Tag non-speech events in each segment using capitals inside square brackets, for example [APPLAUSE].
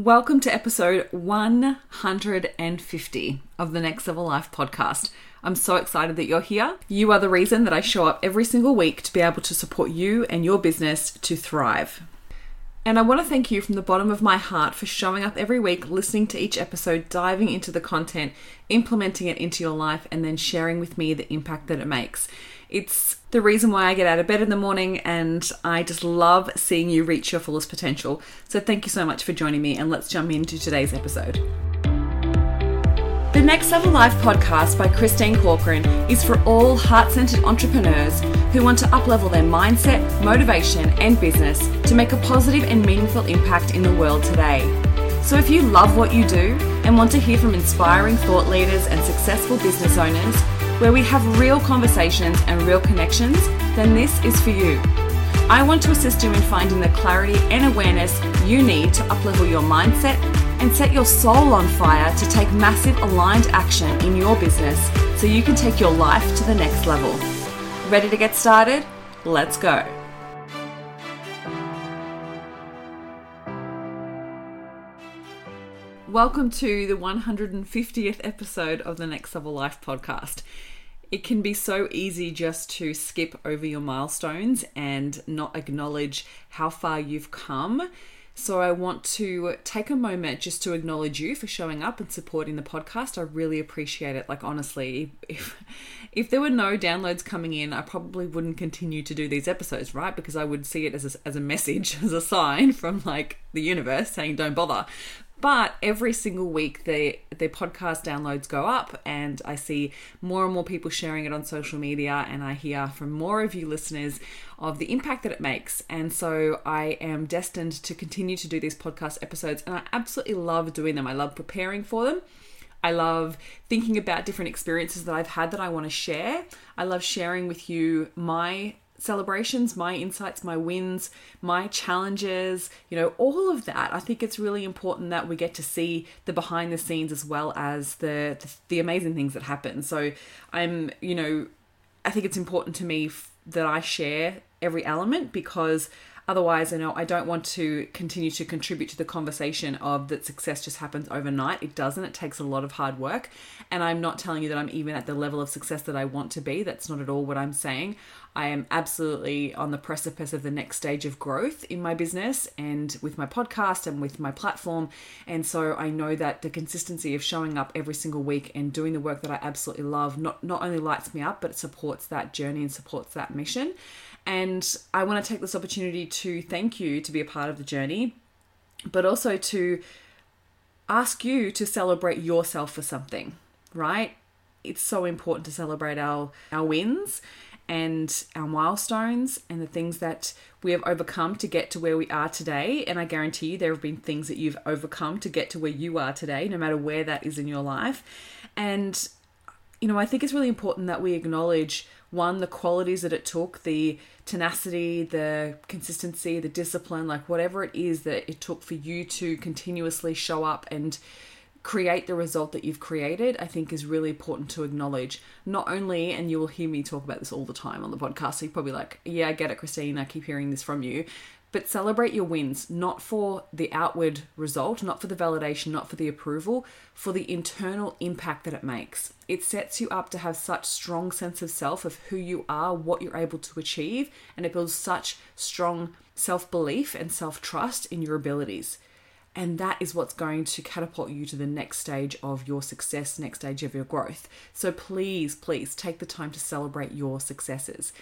Welcome to episode 150 of the Next Level Life podcast. I'm so excited that you're here. You are the reason that I show up every single week to be able to support you and your business to thrive. And I want to thank you from the bottom of my heart for showing up every week, listening to each episode, diving into the content, implementing it into your life, and then sharing with me the impact that it makes. It's the reason why I get out of bed in the morning, and I just love seeing you reach your fullest potential. So, thank you so much for joining me, and let's jump into today's episode. The Next Level Life podcast by Christine Corcoran is for all heart centered entrepreneurs who want to uplevel their mindset, motivation, and business to make a positive and meaningful impact in the world today. So, if you love what you do and want to hear from inspiring thought leaders and successful business owners, where we have real conversations and real connections, then this is for you. I want to assist you in finding the clarity and awareness you need to uplevel your mindset and set your soul on fire to take massive aligned action in your business so you can take your life to the next level. Ready to get started? Let's go. Welcome to the 150th episode of the Next Level Life podcast. It can be so easy just to skip over your milestones and not acknowledge how far you've come. So, I want to take a moment just to acknowledge you for showing up and supporting the podcast. I really appreciate it. Like, honestly, if, if there were no downloads coming in, I probably wouldn't continue to do these episodes, right? Because I would see it as a, as a message, [LAUGHS] as a sign from like the universe saying, don't bother. But every single week, the the podcast downloads go up, and I see more and more people sharing it on social media, and I hear from more of you listeners of the impact that it makes. And so I am destined to continue to do these podcast episodes, and I absolutely love doing them. I love preparing for them. I love thinking about different experiences that I've had that I want to share. I love sharing with you my celebrations, my insights, my wins, my challenges, you know, all of that. I think it's really important that we get to see the behind the scenes as well as the the, the amazing things that happen. So I'm, you know, I think it's important to me f- that I share every element because Otherwise, I know I don't want to continue to contribute to the conversation of that success just happens overnight. It doesn't. It takes a lot of hard work. And I'm not telling you that I'm even at the level of success that I want to be. That's not at all what I'm saying. I am absolutely on the precipice of the next stage of growth in my business and with my podcast and with my platform. And so I know that the consistency of showing up every single week and doing the work that I absolutely love not, not only lights me up, but it supports that journey and supports that mission. And I want to take this opportunity to thank you to be a part of the journey, but also to ask you to celebrate yourself for something, right? It's so important to celebrate our, our wins and our milestones and the things that we have overcome to get to where we are today. And I guarantee you, there have been things that you've overcome to get to where you are today, no matter where that is in your life. And, you know, I think it's really important that we acknowledge one, the qualities that it took, the tenacity, the consistency, the discipline, like whatever it is that it took for you to continuously show up and create the result that you've created, I think is really important to acknowledge. Not only, and you will hear me talk about this all the time on the podcast, so you're probably like, yeah, I get it, Christine, I keep hearing this from you. But celebrate your wins, not for the outward result, not for the validation, not for the approval, for the internal impact that it makes. It sets you up to have such strong sense of self of who you are, what you're able to achieve, and it builds such strong self-belief and self-trust in your abilities. And that is what's going to catapult you to the next stage of your success, next stage of your growth. So please, please take the time to celebrate your successes.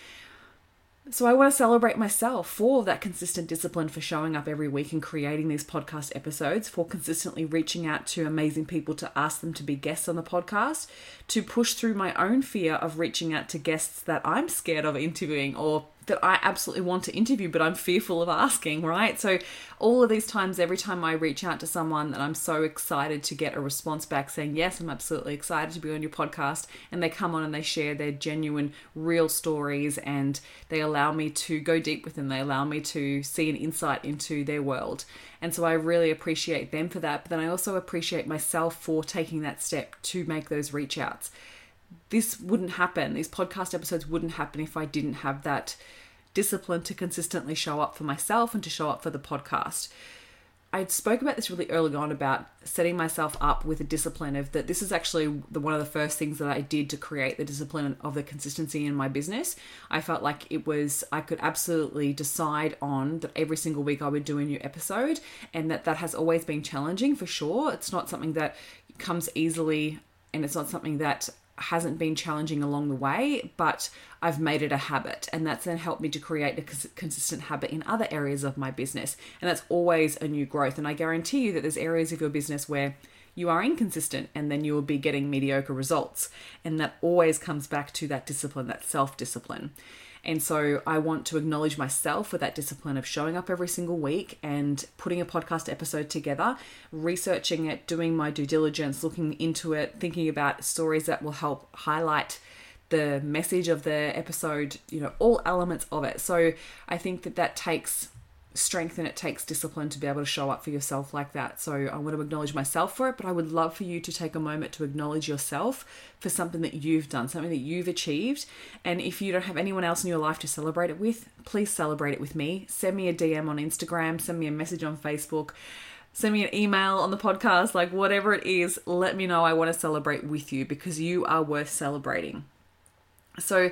So I want to celebrate myself for that consistent discipline for showing up every week and creating these podcast episodes, for consistently reaching out to amazing people to ask them to be guests on the podcast, to push through my own fear of reaching out to guests that I'm scared of interviewing or that I absolutely want to interview, but I'm fearful of asking, right? So, all of these times, every time I reach out to someone that I'm so excited to get a response back saying, Yes, I'm absolutely excited to be on your podcast, and they come on and they share their genuine, real stories, and they allow me to go deep with them. They allow me to see an insight into their world. And so, I really appreciate them for that, but then I also appreciate myself for taking that step to make those reach outs this wouldn't happen. These podcast episodes wouldn't happen if I didn't have that discipline to consistently show up for myself and to show up for the podcast. I spoke about this really early on about setting myself up with a discipline of that this is actually the one of the first things that I did to create the discipline of the consistency in my business. I felt like it was I could absolutely decide on that every single week I would do a new episode and that that has always been challenging for sure. It's not something that comes easily and it's not something that hasn't been challenging along the way, but I've made it a habit. And that's then helped me to create a consistent habit in other areas of my business. And that's always a new growth. And I guarantee you that there's areas of your business where you are inconsistent and then you will be getting mediocre results. And that always comes back to that discipline, that self discipline. And so I want to acknowledge myself for that discipline of showing up every single week and putting a podcast episode together, researching it, doing my due diligence, looking into it, thinking about stories that will help highlight the message of the episode, you know, all elements of it. So I think that that takes strength and it takes discipline to be able to show up for yourself like that. So I want to acknowledge myself for it, but I would love for you to take a moment to acknowledge yourself for something that you've done, something that you've achieved. And if you don't have anyone else in your life to celebrate it with, please celebrate it with me. Send me a DM on Instagram, send me a message on Facebook. Send me an email on the podcast, like whatever it is, let me know. I want to celebrate with you because you are worth celebrating. So,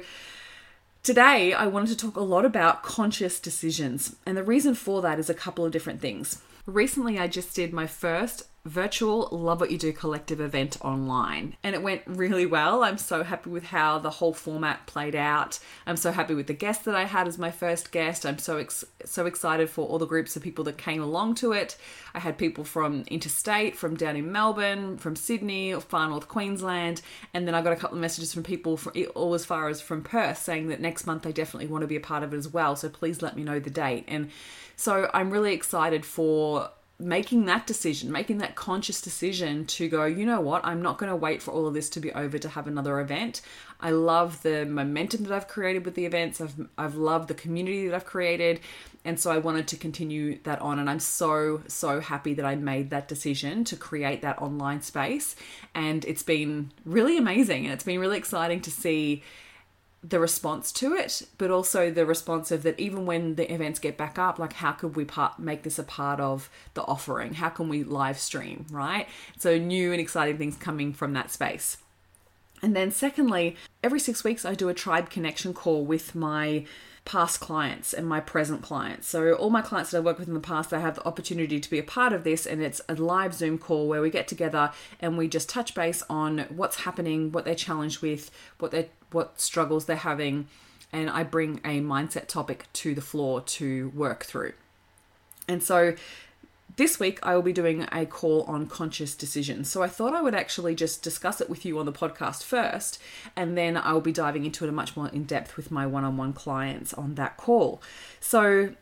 Today, I wanted to talk a lot about conscious decisions, and the reason for that is a couple of different things. Recently, I just did my first virtual Love What You Do collective event online. And it went really well. I'm so happy with how the whole format played out. I'm so happy with the guest that I had as my first guest. I'm so ex- so excited for all the groups of people that came along to it. I had people from interstate, from down in Melbourne, from Sydney, far north Queensland, and then I got a couple of messages from people from all as far as from Perth saying that next month they definitely want to be a part of it as well. So please let me know the date. And so I'm really excited for making that decision, making that conscious decision to go, you know what, I'm not going to wait for all of this to be over to have another event. I love the momentum that I've created with the events. I've I've loved the community that I've created, and so I wanted to continue that on. And I'm so so happy that I made that decision to create that online space, and it's been really amazing, and it's been really exciting to see the response to it, but also the response of that even when the events get back up, like how could we part, make this a part of the offering? How can we live stream, right? So new and exciting things coming from that space. And then secondly, every six weeks I do a tribe connection call with my past clients and my present clients. So, all my clients that I work with in the past, they have the opportunity to be a part of this, and it's a live Zoom call where we get together and we just touch base on what's happening, what they're challenged with, what they what struggles they're having, and I bring a mindset topic to the floor to work through. And so this week, I will be doing a call on conscious decisions. So I thought I would actually just discuss it with you on the podcast first, and then I'll be diving into it much more in depth with my one on one clients on that call. So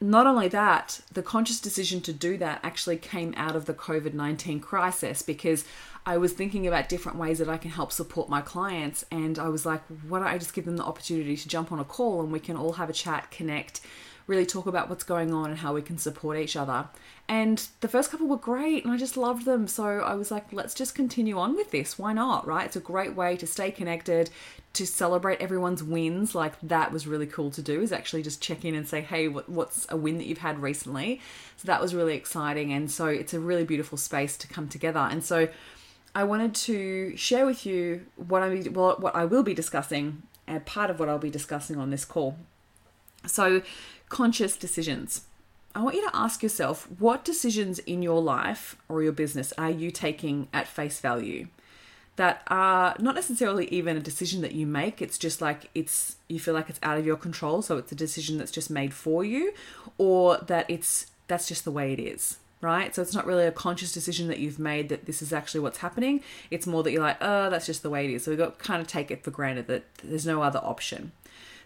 not only that, the conscious decision to do that actually came out of the COVID 19 crisis because I was thinking about different ways that I can help support my clients. And I was like, why don't I just give them the opportunity to jump on a call and we can all have a chat, connect, really talk about what's going on and how we can support each other. And the first couple were great and I just loved them. So I was like, let's just continue on with this. Why not? Right? It's a great way to stay connected, to celebrate everyone's wins. Like that was really cool to do, is actually just check in and say, hey, what's a win that you've had recently? So that was really exciting. And so it's a really beautiful space to come together. And so I wanted to share with you what I what I will be discussing and part of what I'll be discussing on this call. So, conscious decisions. I want you to ask yourself what decisions in your life or your business are you taking at face value that are not necessarily even a decision that you make it's just like it's you feel like it's out of your control so it's a decision that's just made for you or that it's that's just the way it is right? So it's not really a conscious decision that you've made that this is actually what's happening. It's more that you're like, oh, that's just the way it is. So we've got kind of take it for granted that there's no other option.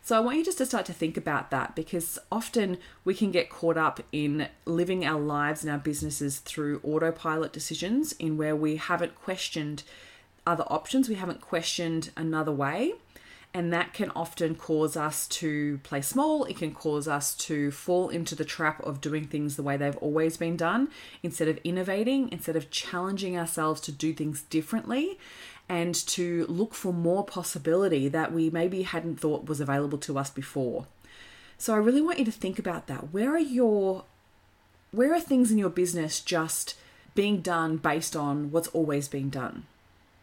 So I want you just to start to think about that because often we can get caught up in living our lives and our businesses through autopilot decisions in where we haven't questioned other options, we haven't questioned another way and that can often cause us to play small. It can cause us to fall into the trap of doing things the way they've always been done instead of innovating, instead of challenging ourselves to do things differently and to look for more possibility that we maybe hadn't thought was available to us before. So I really want you to think about that. Where are your where are things in your business just being done based on what's always been done?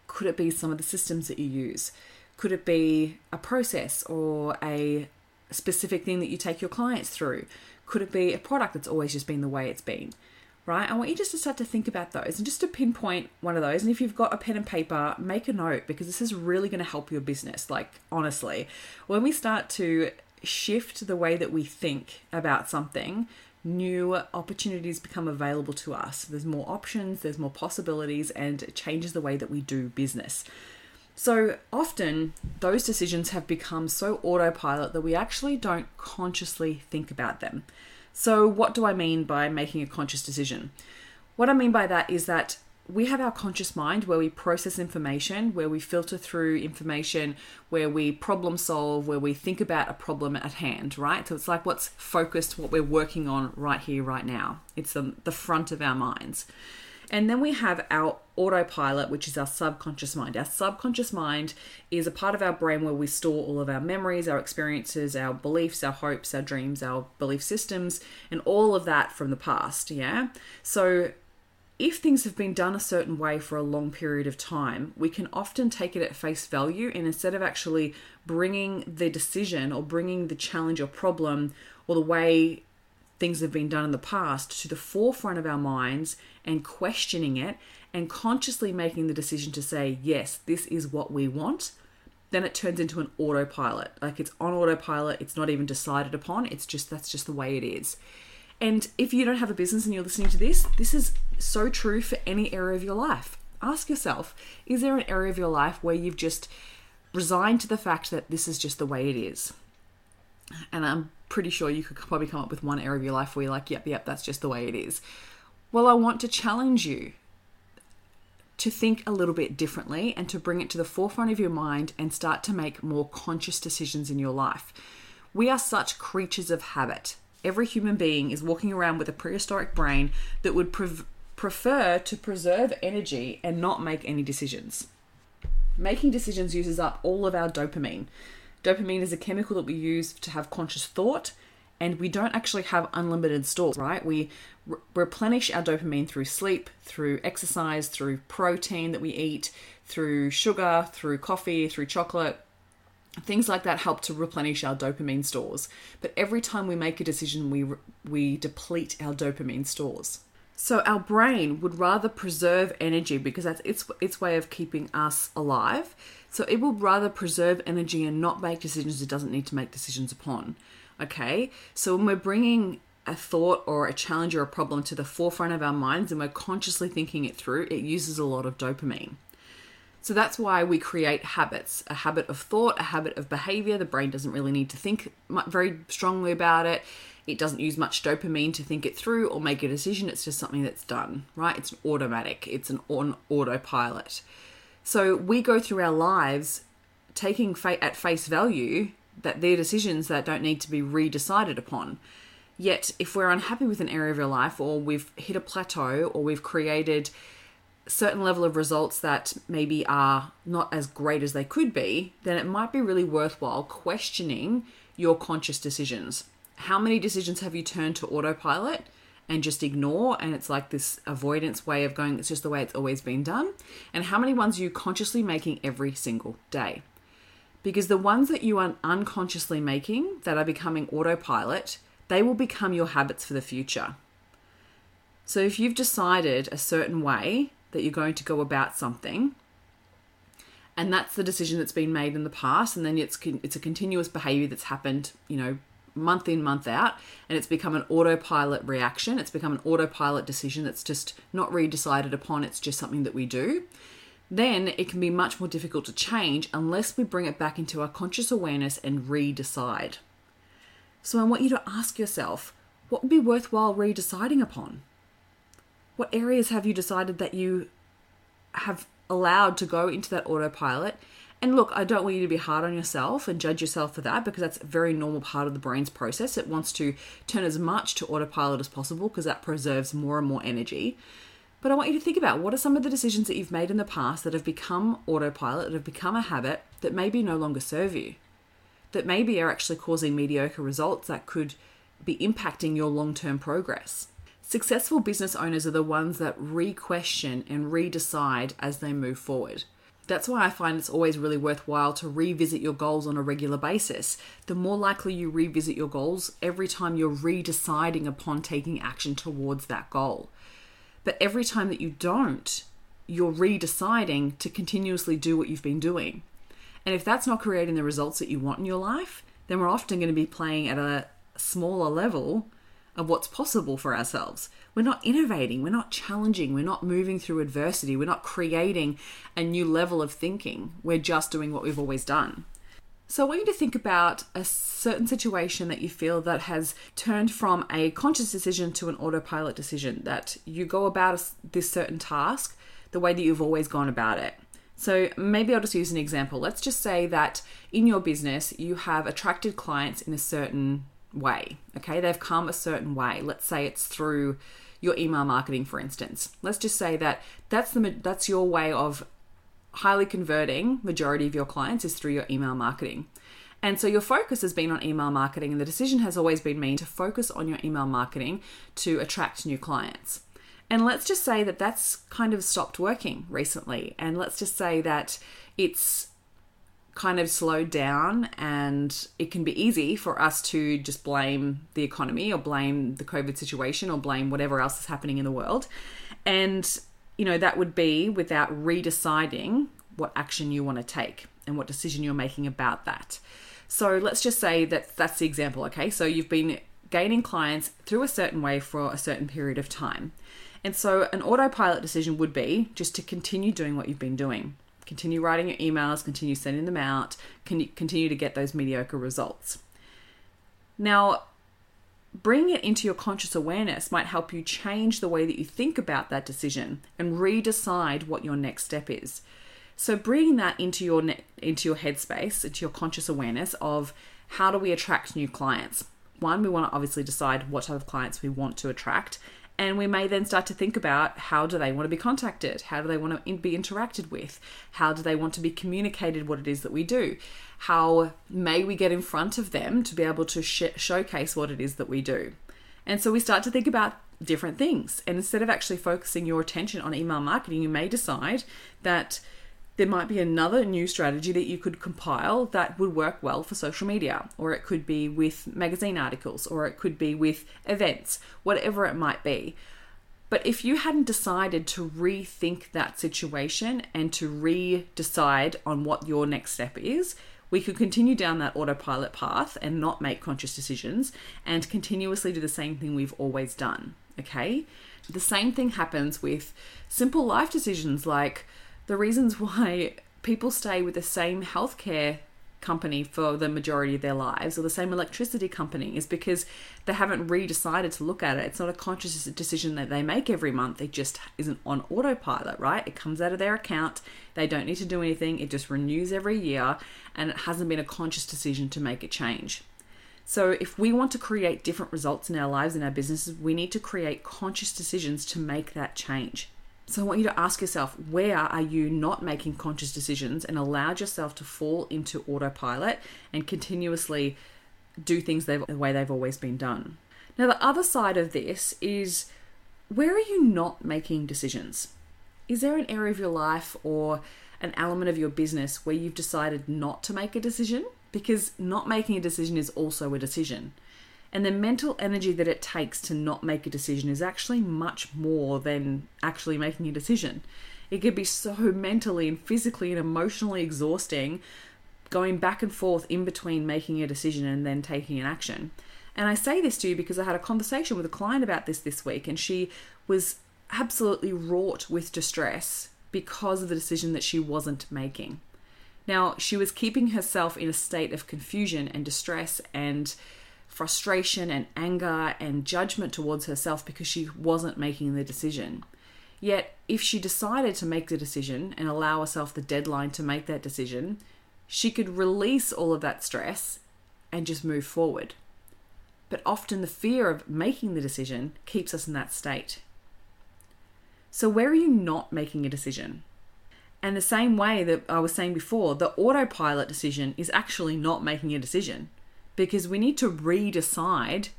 Could it be some of the systems that you use? Could it be a process or a specific thing that you take your clients through? Could it be a product that's always just been the way it's been? Right? I want you just to start to think about those and just to pinpoint one of those. And if you've got a pen and paper, make a note because this is really going to help your business. Like, honestly, when we start to shift the way that we think about something, new opportunities become available to us. There's more options, there's more possibilities, and it changes the way that we do business. So often, those decisions have become so autopilot that we actually don't consciously think about them. So, what do I mean by making a conscious decision? What I mean by that is that we have our conscious mind where we process information, where we filter through information, where we problem solve, where we think about a problem at hand, right? So it's like what's focused, what we're working on right here, right now. It's the, the front of our minds. And then we have our autopilot, which is our subconscious mind. Our subconscious mind is a part of our brain where we store all of our memories, our experiences, our beliefs, our hopes, our dreams, our belief systems, and all of that from the past. Yeah. So if things have been done a certain way for a long period of time, we can often take it at face value and instead of actually bringing the decision or bringing the challenge or problem or the way things have been done in the past to the forefront of our minds and questioning it and consciously making the decision to say, yes, this is what we want, then it turns into an autopilot. Like it's on autopilot, it's not even decided upon, it's just that's just the way it is. And if you don't have a business and you're listening to this, this is so true for any area of your life. Ask yourself, is there an area of your life where you've just resigned to the fact that this is just the way it is? And I'm pretty sure you could probably come up with one area of your life where you're like, yep, yep, that's just the way it is. Well, I want to challenge you to think a little bit differently and to bring it to the forefront of your mind and start to make more conscious decisions in your life. We are such creatures of habit. Every human being is walking around with a prehistoric brain that would pre- prefer to preserve energy and not make any decisions. Making decisions uses up all of our dopamine. Dopamine is a chemical that we use to have conscious thought, and we don't actually have unlimited stores, right? We re- replenish our dopamine through sleep, through exercise, through protein that we eat, through sugar, through coffee, through chocolate. Things like that help to replenish our dopamine stores. But every time we make a decision, we re- we deplete our dopamine stores. So our brain would rather preserve energy because that's its its way of keeping us alive so it will rather preserve energy and not make decisions it doesn't need to make decisions upon. Okay, so when we're bringing a thought or a challenge or a problem to the forefront of our minds and we're consciously thinking it through, it uses a lot of dopamine. So that's why we create habits a habit of thought, a habit of behavior. The brain doesn't really need to think very strongly about it. It doesn't use much dopamine to think it through or make a decision. It's just something that's done, right? It's automatic, it's an on autopilot. So we go through our lives taking at face value that they're decisions that don't need to be redecided upon. Yet, if we're unhappy with an area of our life, or we've hit a plateau, or we've created certain level of results that maybe are not as great as they could be, then it might be really worthwhile questioning your conscious decisions. How many decisions have you turned to autopilot? And just ignore and it's like this avoidance way of going it's just the way it's always been done. And how many ones are you consciously making every single day? Because the ones that you are unconsciously making that are becoming autopilot they will become your habits for the future. So if you've decided a certain way that you're going to go about something and that's the decision that's been made in the past and then it's it's a continuous behavior that's happened you know month in, month out, and it's become an autopilot reaction. It's become an autopilot decision that's just not re decided upon, it's just something that we do. Then it can be much more difficult to change unless we bring it back into our conscious awareness and re decide. So I want you to ask yourself what would be worthwhile re deciding upon? What areas have you decided that you have allowed to go into that autopilot and look, I don't want you to be hard on yourself and judge yourself for that because that's a very normal part of the brain's process. It wants to turn as much to autopilot as possible because that preserves more and more energy. But I want you to think about what are some of the decisions that you've made in the past that have become autopilot, that have become a habit that maybe no longer serve you, that maybe are actually causing mediocre results that could be impacting your long term progress. Successful business owners are the ones that re question and redecide as they move forward. That's why I find it's always really worthwhile to revisit your goals on a regular basis. The more likely you revisit your goals every time you're redeciding upon taking action towards that goal. But every time that you don't, you're redeciding to continuously do what you've been doing. And if that's not creating the results that you want in your life, then we're often going to be playing at a smaller level of what's possible for ourselves. We're not innovating, we're not challenging, we're not moving through adversity, we're not creating a new level of thinking. We're just doing what we've always done. So, I want you to think about a certain situation that you feel that has turned from a conscious decision to an autopilot decision, that you go about this certain task the way that you've always gone about it. So, maybe I'll just use an example. Let's just say that in your business, you have attracted clients in a certain way. Okay, they've come a certain way. Let's say it's through your email marketing, for instance. Let's just say that that's the that's your way of highly converting majority of your clients is through your email marketing. And so your focus has been on email marketing, and the decision has always been made to focus on your email marketing to attract new clients. And let's just say that that's kind of stopped working recently. And let's just say that it's kind of slowed down and it can be easy for us to just blame the economy or blame the covid situation or blame whatever else is happening in the world. And you know that would be without redeciding what action you want to take and what decision you're making about that. So let's just say that that's the example okay? So you've been gaining clients through a certain way for a certain period of time. And so an autopilot decision would be just to continue doing what you've been doing Continue writing your emails, continue sending them out, continue to get those mediocre results. Now, bringing it into your conscious awareness might help you change the way that you think about that decision and redecide what your next step is. So bringing that into your ne- into your headspace, into your conscious awareness of how do we attract new clients? One, we want to obviously decide what type of clients we want to attract and we may then start to think about how do they want to be contacted? How do they want to be interacted with? How do they want to be communicated what it is that we do? How may we get in front of them to be able to sh- showcase what it is that we do? And so we start to think about different things. And instead of actually focusing your attention on email marketing, you may decide that there might be another new strategy that you could compile that would work well for social media, or it could be with magazine articles, or it could be with events, whatever it might be. But if you hadn't decided to rethink that situation and to re decide on what your next step is, we could continue down that autopilot path and not make conscious decisions and continuously do the same thing we've always done. Okay? The same thing happens with simple life decisions like the reasons why people stay with the same healthcare company for the majority of their lives or the same electricity company is because they haven't redecided to look at it. It's not a conscious decision that they make every month. It just isn't on autopilot, right? It comes out of their account. They don't need to do anything. It just renews every year and it hasn't been a conscious decision to make a change. So, if we want to create different results in our lives and our businesses, we need to create conscious decisions to make that change. So I want you to ask yourself where are you not making conscious decisions and allowed yourself to fall into autopilot and continuously do things the way they've always been done. Now, the other side of this is where are you not making decisions? Is there an area of your life or an element of your business where you've decided not to make a decision? Because not making a decision is also a decision. And the mental energy that it takes to not make a decision is actually much more than actually making a decision. It could be so mentally and physically and emotionally exhausting going back and forth in between making a decision and then taking an action. And I say this to you because I had a conversation with a client about this this week, and she was absolutely wrought with distress because of the decision that she wasn't making. Now, she was keeping herself in a state of confusion and distress and frustration and anger and judgment towards herself because she wasn't making the decision. Yet, if she decided to make the decision and allow herself the deadline to make that decision, she could release all of that stress and just move forward. But often the fear of making the decision keeps us in that state. So, where are you not making a decision? And the same way that I was saying before, the autopilot decision is actually not making a decision because we need to redecide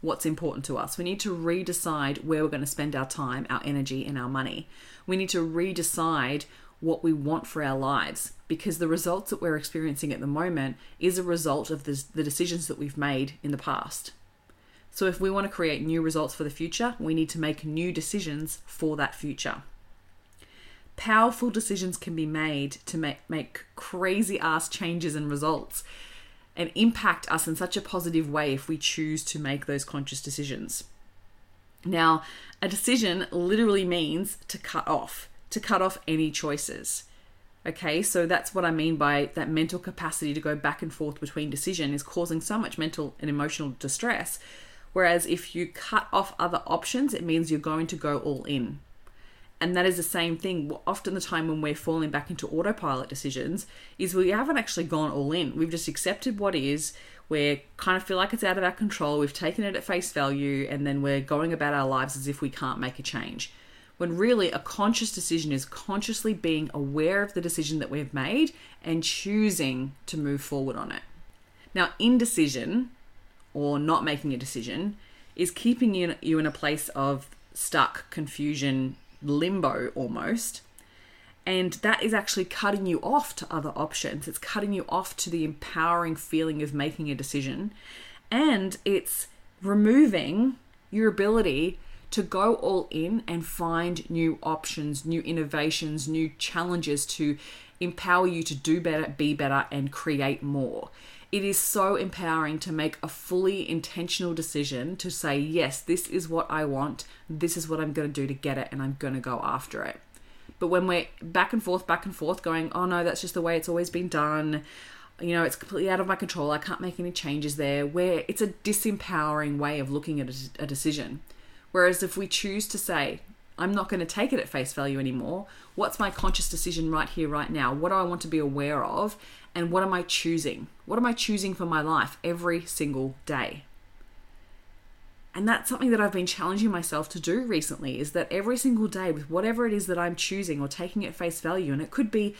what's important to us. We need to redecide where we're going to spend our time, our energy, and our money. We need to redecide what we want for our lives because the results that we're experiencing at the moment is a result of the, the decisions that we've made in the past. So, if we want to create new results for the future, we need to make new decisions for that future. Powerful decisions can be made to make, make crazy ass changes and results and impact us in such a positive way if we choose to make those conscious decisions. Now, a decision literally means to cut off, to cut off any choices. Okay, so that's what I mean by that mental capacity to go back and forth between decision is causing so much mental and emotional distress. Whereas if you cut off other options, it means you're going to go all in. And that is the same thing. Often, the time when we're falling back into autopilot decisions is we haven't actually gone all in. We've just accepted what is. We kind of feel like it's out of our control. We've taken it at face value, and then we're going about our lives as if we can't make a change. When really, a conscious decision is consciously being aware of the decision that we've made and choosing to move forward on it. Now, indecision or not making a decision is keeping you, in a place of stuck, confusion, limbo almost. And that is actually cutting you off to other options. It's cutting you off to the empowering feeling of making a decision. And it's removing your ability to go all in and find new options, new innovations, new challenges to empower you to do better, be better, and create more. It is so empowering to make a fully intentional decision to say, yes, this is what I want, this is what I'm going to do to get it, and I'm going to go after it. But when we're back and forth, back and forth, going, oh no, that's just the way it's always been done, you know, it's completely out of my control, I can't make any changes there, where it's a disempowering way of looking at a, decision. Whereas if we choose to say, I'm not going to take it at face value anymore. What's my conscious decision right here, right now? What do I want to be aware of? And what am I choosing? What am I choosing for my life every single day? And that's something that I've been challenging myself to do recently is that every single day, with whatever it is that I'm choosing or taking at face value, and it could be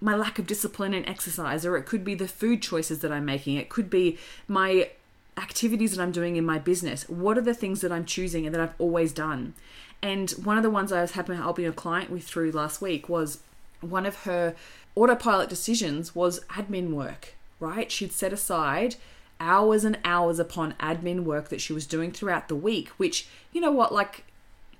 my lack of discipline and exercise, or it could be the food choices that I'm making, it could be my activities that I'm doing in my business. What are the things that I'm choosing and that I've always done? And one of the ones I was helping a client with through last week was one of her autopilot decisions was admin work, right? She'd set aside hours and hours upon admin work that she was doing throughout the week, which, you know what, like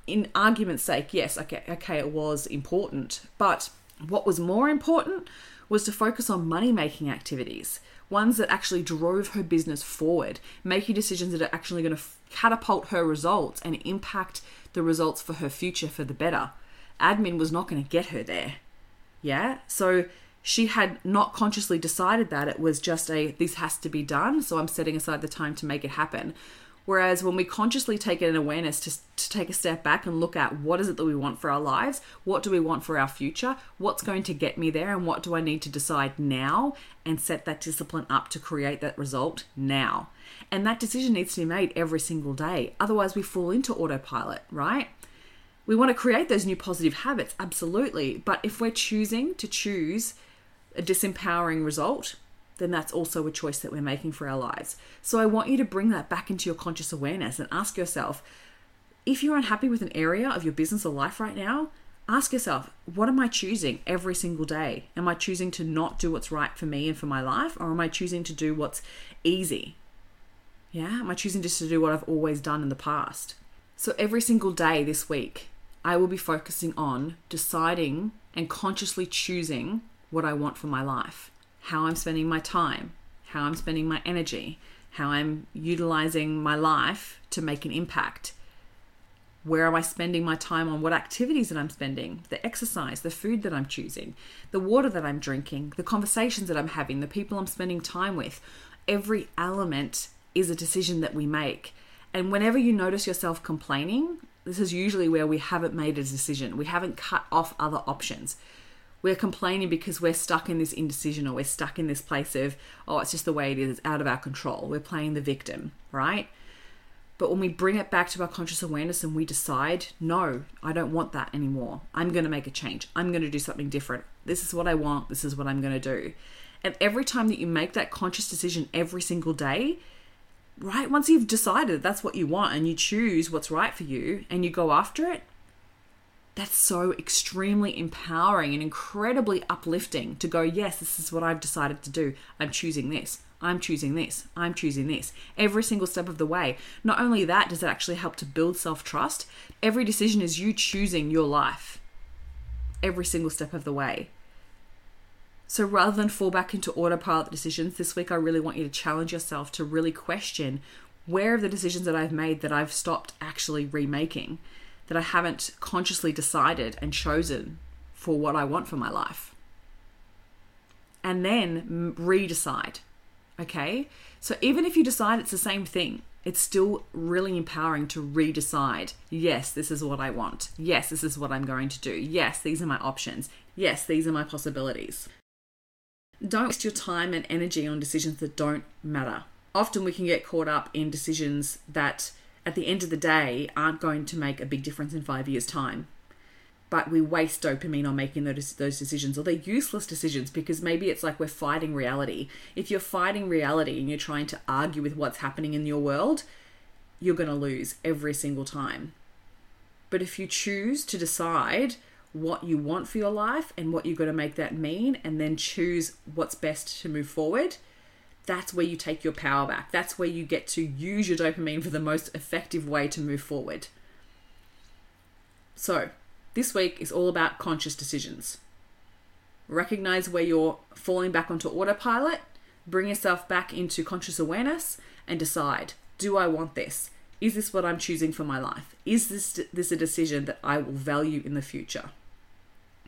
in argument's sake, yes, okay, okay, it was important. But what was more important was to focus on money making activities, ones that actually drove her business forward, making decisions that are actually going to catapult her results and impact the results for her future for the better. Admin was not going to get her there. Yeah? So she had not consciously decided that it was just a this has to be done, so I'm setting aside the time to make it happen. Whereas when we consciously take an awareness to, to take a step back and look at what is it that we want for our lives, what do we want for our future, what's going to get me there, and what do I need to decide now and set that discipline up to create that result now. And that decision needs to be made every single day. Otherwise, we fall into autopilot, right? We want to create those new positive habits, absolutely. But if we're choosing to choose a disempowering result, then that's also a choice that we're making for our lives. So I want you to bring that back into your conscious awareness and ask yourself if you're unhappy with an area of your business or life right now, ask yourself, what am I choosing every single day? Am I choosing to not do what's right for me and for my life, or am I choosing to do what's easy? Yeah, am I choosing just to do what I've always done in the past? So every single day this week, I will be focusing on deciding and consciously choosing what I want for my life, how I'm spending my time, how I'm spending my energy, how I'm utilizing my life to make an impact where am I spending my time on? What activities that I'm spending? The exercise, the food that I'm choosing, the water that I'm drinking, the conversations that I'm having, the people I'm spending time with. Every element is a decision that we make. And whenever you notice yourself complaining, this is usually where we haven't made a decision. We haven't cut off other options. We're complaining because we're stuck in this indecision or we're stuck in this place of, oh, it's just the way it is, it's out of our control. We're playing the victim, right? But when we bring it back to our conscious awareness and we decide, no, I don't want that anymore. I'm going to make a change. I'm going to do something different. This is what I want. This is what I'm going to do. And every time that you make that conscious decision every single day, right? Once you've decided that's what you want and you choose what's right for you and you go after it, that's so extremely empowering and incredibly uplifting to go, yes, this is what I've decided to do. I'm choosing this. I'm choosing this. I'm choosing this. Every single step of the way. Not only that, does it actually help to build self trust? Every decision is you choosing your life. Every single step of the way. So rather than fall back into autopilot decisions, this week I really want you to challenge yourself to really question where are the decisions that I've made that I've stopped actually remaking, that I haven't consciously decided and chosen for what I want for my life. And then redecide. Okay? So even if you decide it's the same thing, it's still really empowering to redecide yes, this is what I want. Yes, this is what I'm going to do. Yes, these are my options. Yes, these are my possibilities. Don't waste your time and energy on decisions that don't matter. Often we can get caught up in decisions that, at the end of the day, aren't going to make a big difference in five years' time. But we waste dopamine on making those, those decisions, or they're useless decisions because maybe it's like we're fighting reality. If you're fighting reality and you're trying to argue with what's happening in your world, you're going to lose every single time. But if you choose to decide what you want for your life and what you're going to make that mean, and then choose what's best to move forward, that's where you take your power back. That's where you get to use your dopamine for the most effective way to move forward. So, this week is all about conscious decisions. Recognize where you're falling back onto autopilot, bring yourself back into conscious awareness, and decide do I want this? Is this what I'm choosing for my life? Is this, this a decision that I will value in the future?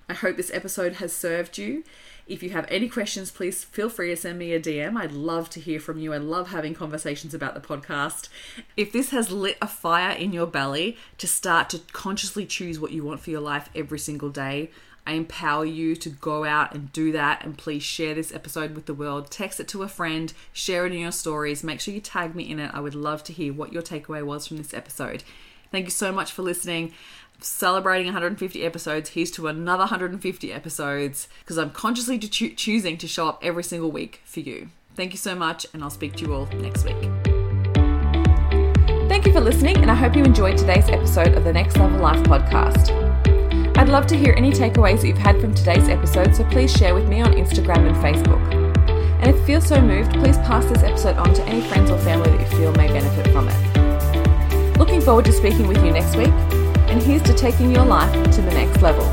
I hope this episode has served you. If you have any questions, please feel free to send me a DM. I'd love to hear from you. I love having conversations about the podcast. If this has lit a fire in your belly to start to consciously choose what you want for your life every single day, I empower you to go out and do that. And please share this episode with the world. Text it to a friend, share it in your stories. Make sure you tag me in it. I would love to hear what your takeaway was from this episode. Thank you so much for listening celebrating 150 episodes. Here's to another 150 episodes because I'm consciously cho- choosing to show up every single week for you. Thank you so much, and I'll speak to you all next week. Thank you for listening, and I hope you enjoyed today's episode of the Next Level Life podcast. I'd love to hear any takeaways that you've had from today's episode, so please share with me on Instagram and Facebook. And if you feel so moved, please pass this episode on to any friends or family that you feel may benefit from it. Looking forward to speaking with you next week and here's to taking your life to the next level.